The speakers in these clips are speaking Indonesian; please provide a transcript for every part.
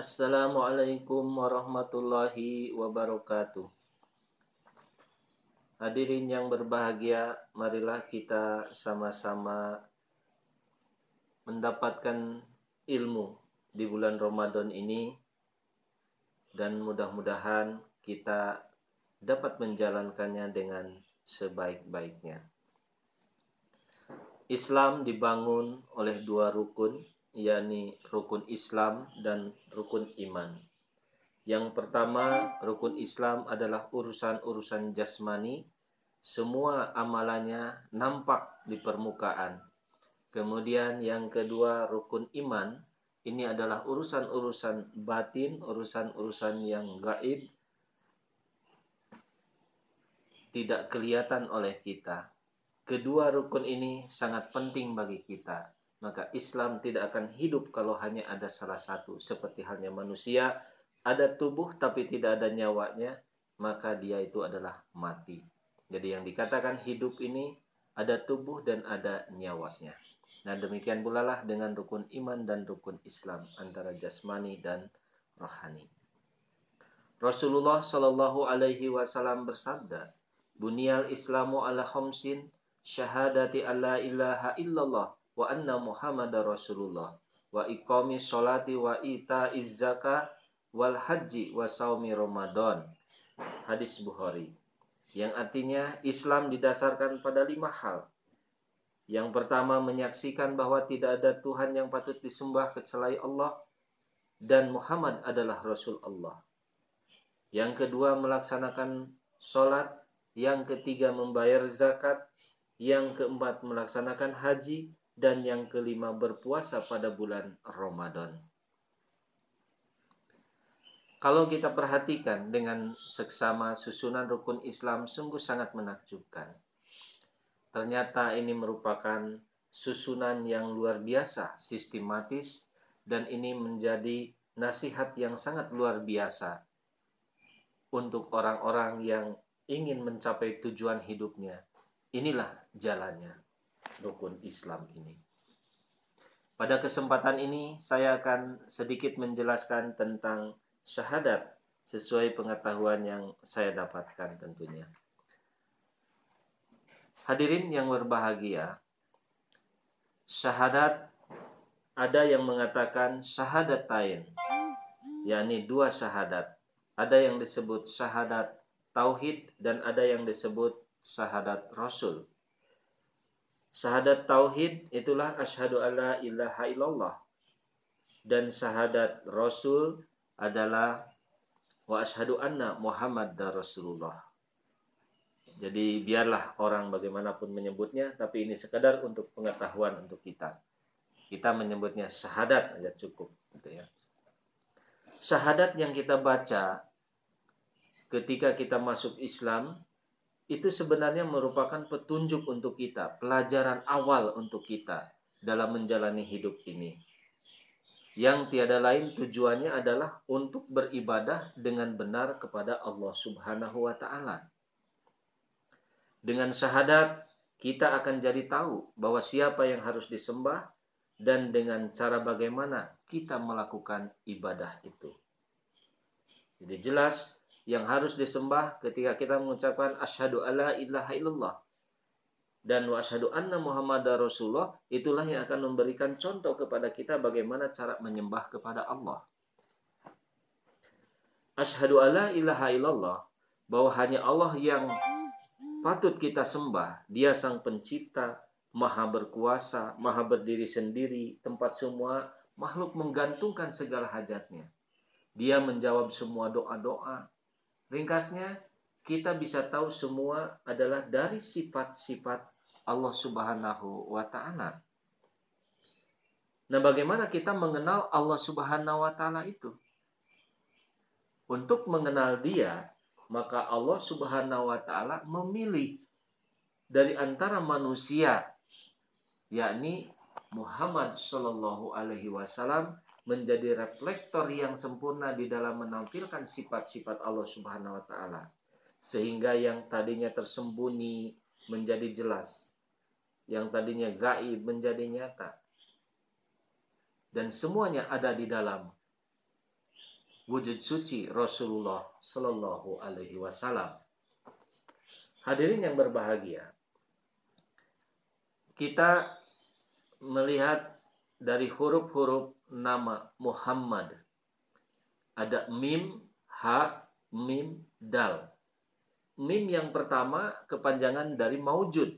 Assalamualaikum warahmatullahi wabarakatuh. Hadirin yang berbahagia, marilah kita sama-sama mendapatkan ilmu di bulan Ramadan ini dan mudah-mudahan kita dapat menjalankannya dengan sebaik-baiknya. Islam dibangun oleh dua rukun, yakni rukun Islam dan rukun iman. Yang pertama, rukun Islam adalah urusan-urusan jasmani, semua amalannya nampak di permukaan. Kemudian yang kedua, rukun iman, ini adalah urusan-urusan batin, urusan-urusan yang gaib, tidak kelihatan oleh kita. Kedua rukun ini sangat penting bagi kita maka Islam tidak akan hidup kalau hanya ada salah satu. Seperti halnya manusia ada tubuh tapi tidak ada nyawanya maka dia itu adalah mati. Jadi yang dikatakan hidup ini ada tubuh dan ada nyawanya. Nah demikian pula lah dengan rukun iman dan rukun Islam antara jasmani dan rohani. Rasulullah Shallallahu Alaihi Wasallam bersabda, "Bunyal Islamu ala khamsin syahadati alla ilaha illallah wa anna Muhammadar Rasulullah wa iqami sholati wa ita izzaka wal haji wa saumi Ramadan. Hadis Bukhari. Yang artinya Islam didasarkan pada lima hal. Yang pertama menyaksikan bahwa tidak ada Tuhan yang patut disembah kecuali Allah dan Muhammad adalah Rasul Allah. Yang kedua melaksanakan sholat. Yang ketiga membayar zakat. Yang keempat melaksanakan haji dan yang kelima berpuasa pada bulan Ramadan. Kalau kita perhatikan dengan seksama susunan rukun Islam sungguh sangat menakjubkan. Ternyata ini merupakan susunan yang luar biasa, sistematis, dan ini menjadi nasihat yang sangat luar biasa untuk orang-orang yang ingin mencapai tujuan hidupnya. Inilah jalannya rukun Islam ini. Pada kesempatan ini saya akan sedikit menjelaskan tentang syahadat sesuai pengetahuan yang saya dapatkan tentunya. Hadirin yang berbahagia, syahadat ada yang mengatakan syahadat tain, yakni dua syahadat. Ada yang disebut syahadat tauhid dan ada yang disebut syahadat rasul. Syahadat tauhid itulah asyhadu alla ilaha illallah. Dan syahadat rasul adalah wa asyhadu anna Muhammad Rasulullah. Jadi biarlah orang bagaimanapun menyebutnya, tapi ini sekadar untuk pengetahuan untuk kita. Kita menyebutnya syahadat aja cukup, gitu ya. Syahadat yang kita baca ketika kita masuk Islam itu sebenarnya merupakan petunjuk untuk kita, pelajaran awal untuk kita dalam menjalani hidup ini. Yang tiada lain tujuannya adalah untuk beribadah dengan benar kepada Allah Subhanahu wa taala. Dengan syahadat kita akan jadi tahu bahwa siapa yang harus disembah dan dengan cara bagaimana kita melakukan ibadah itu. Jadi jelas yang harus disembah ketika kita mengucapkan asyhadu alla ilaha illallah dan wa asyhadu anna muhammadar rasulullah itulah yang akan memberikan contoh kepada kita bagaimana cara menyembah kepada Allah. Asyhadu alla ilaha illallah bahwa hanya Allah yang patut kita sembah. Dia sang pencipta, maha berkuasa, maha berdiri sendiri, tempat semua makhluk menggantungkan segala hajatnya. Dia menjawab semua doa-doa, Ringkasnya, kita bisa tahu semua adalah dari sifat-sifat Allah Subhanahu wa taala. Nah, bagaimana kita mengenal Allah Subhanahu wa taala itu? Untuk mengenal Dia, maka Allah Subhanahu wa taala memilih dari antara manusia yakni Muhammad Shallallahu alaihi wasallam menjadi reflektor yang sempurna di dalam menampilkan sifat-sifat Allah Subhanahu wa taala. Sehingga yang tadinya tersembunyi menjadi jelas. Yang tadinya gaib menjadi nyata. Dan semuanya ada di dalam wujud suci Rasulullah Shallallahu Alaihi Wasallam. Hadirin yang berbahagia, kita melihat dari huruf-huruf nama Muhammad. Ada mim, ha, mim, dal. Mim yang pertama kepanjangan dari maujud.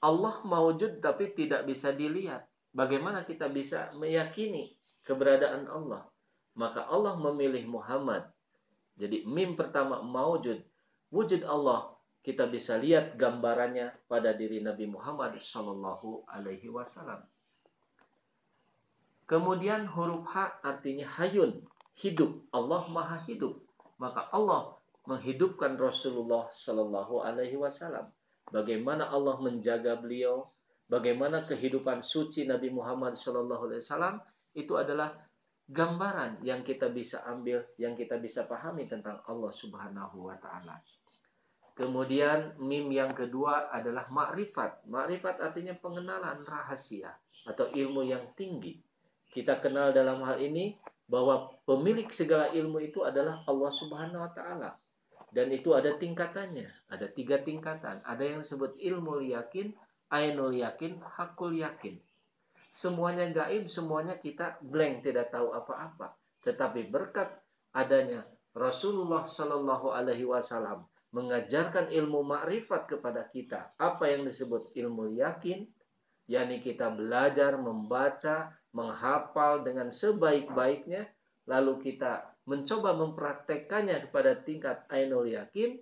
Allah maujud tapi tidak bisa dilihat. Bagaimana kita bisa meyakini keberadaan Allah? Maka Allah memilih Muhammad. Jadi mim pertama maujud. Wujud Allah kita bisa lihat gambarannya pada diri Nabi Muhammad Shallallahu Alaihi Wasallam. Kemudian huruf H artinya hayun, hidup. Allah maha hidup. Maka Allah menghidupkan Rasulullah Shallallahu Alaihi Wasallam. Bagaimana Allah menjaga beliau, bagaimana kehidupan suci Nabi Muhammad Shallallahu Alaihi Wasallam itu adalah gambaran yang kita bisa ambil, yang kita bisa pahami tentang Allah Subhanahu wa taala. Kemudian mim yang kedua adalah makrifat. Makrifat artinya pengenalan rahasia atau ilmu yang tinggi. Kita kenal dalam hal ini bahwa pemilik segala ilmu itu adalah Allah Subhanahu wa taala. Dan itu ada tingkatannya, ada tiga tingkatan. Ada yang disebut ilmu yakin, ainul yakin, hakul yakin semuanya gaib, semuanya kita blank, tidak tahu apa-apa. Tetapi berkat adanya Rasulullah Shallallahu Alaihi Wasallam mengajarkan ilmu makrifat kepada kita, apa yang disebut ilmu yakin, yakni kita belajar membaca, menghafal dengan sebaik-baiknya, lalu kita mencoba mempraktekkannya kepada tingkat ainul yakin,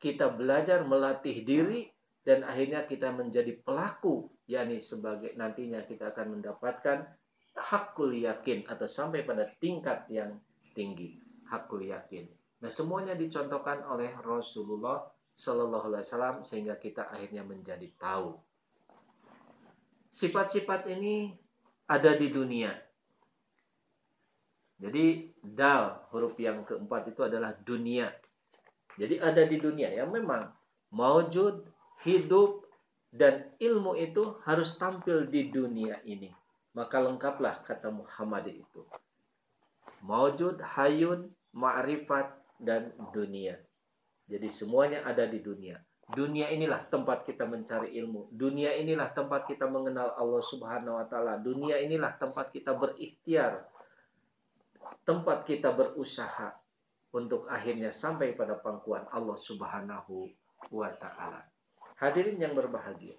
kita belajar melatih diri dan akhirnya kita menjadi pelaku yakni sebagai nantinya kita akan mendapatkan hakul yakin atau sampai pada tingkat yang tinggi hakul yakin. Nah semuanya dicontohkan oleh Rasulullah Shallallahu Alaihi Wasallam sehingga kita akhirnya menjadi tahu. Sifat-sifat ini ada di dunia. Jadi dal huruf yang keempat itu adalah dunia. Jadi ada di dunia yang memang maujud, hidup, dan ilmu itu harus tampil di dunia ini. Maka lengkaplah kata Muhammad itu. Maujud, hayun, ma'rifat, dan dunia. Jadi semuanya ada di dunia. Dunia inilah tempat kita mencari ilmu. Dunia inilah tempat kita mengenal Allah Subhanahu wa taala. Dunia inilah tempat kita berikhtiar. Tempat kita berusaha untuk akhirnya sampai pada pangkuan Allah Subhanahu wa taala. Hadirin yang berbahagia.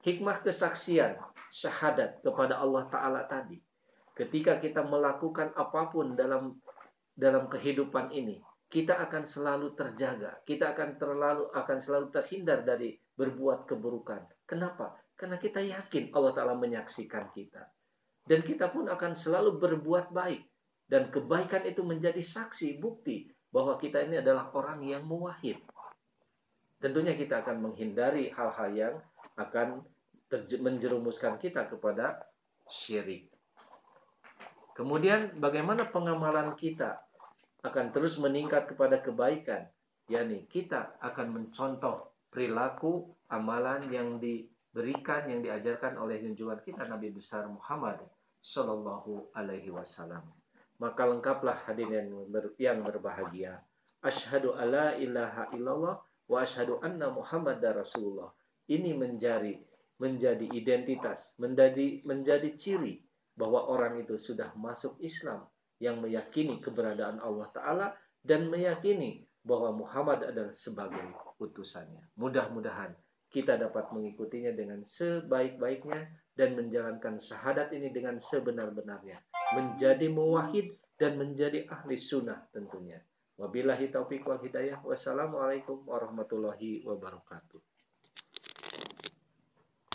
Hikmah kesaksian, syahadat kepada Allah Ta'ala tadi. Ketika kita melakukan apa pun dalam dalam kehidupan ini, kita akan selalu terjaga. Kita akan terlalu akan selalu terhindar dari berbuat keburukan. Kenapa? Karena kita yakin Allah Ta'ala menyaksikan kita. Dan kita pun akan selalu berbuat baik. Dan kebaikan itu menjadi saksi, bukti bahwa kita ini adalah orang yang muwahid tentunya kita akan menghindari hal-hal yang akan menjerumuskan kita kepada syirik. Kemudian bagaimana pengamalan kita akan terus meningkat kepada kebaikan, yakni kita akan mencontoh perilaku amalan yang diberikan yang diajarkan oleh junjungan kita Nabi besar Muhammad Shallallahu Alaihi Wasallam. Maka lengkaplah hadirin yang berbahagia. Ashadu alla ilaha illallah wa asyhadu anna Muhammad Rasulullah. Ini menjadi menjadi identitas, menjadi menjadi ciri bahwa orang itu sudah masuk Islam yang meyakini keberadaan Allah taala dan meyakini bahwa Muhammad adalah sebagai utusannya. Mudah-mudahan kita dapat mengikutinya dengan sebaik-baiknya dan menjalankan syahadat ini dengan sebenar-benarnya. Menjadi muwahid dan menjadi ahli sunnah tentunya. Wabillahi taufiq wal hidayah. Wassalamualaikum warahmatullahi wabarakatuh.